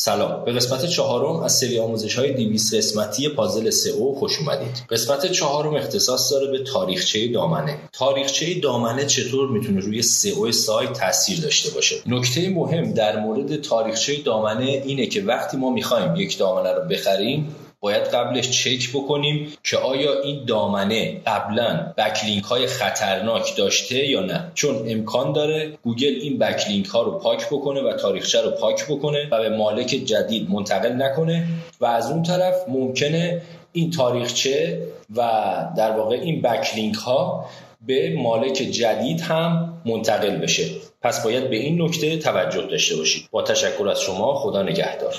سلام. به قسمت چهارم از سری آموزش های 200 قسمتی پازل سئو خوش اومدید. قسمت چهارم اختصاص داره به تاریخچه دامنه. تاریخچه دامنه چطور می‌تونه روی سئو سایت تاثیر داشته باشه؟ نکته مهم در مورد تاریخچه دامنه اینه که وقتی ما می‌خوایم یک دامنه رو بخریم باید قبلش چک بکنیم که آیا این دامنه قبلا بکلینک های خطرناک داشته یا نه. چون امکان داره گوگل این بکلینک ها رو پاک بکنه و تاریخچه رو پاک بکنه و به مالک جدید منتقل نکنه و از اون طرف ممکنه این تاریخچه و در واقع این بکلینک ها به مالک جدید هم منتقل بشه. پس باید به این نکته توجه داشته باشید. با تشکر از شما خدا نگهدار.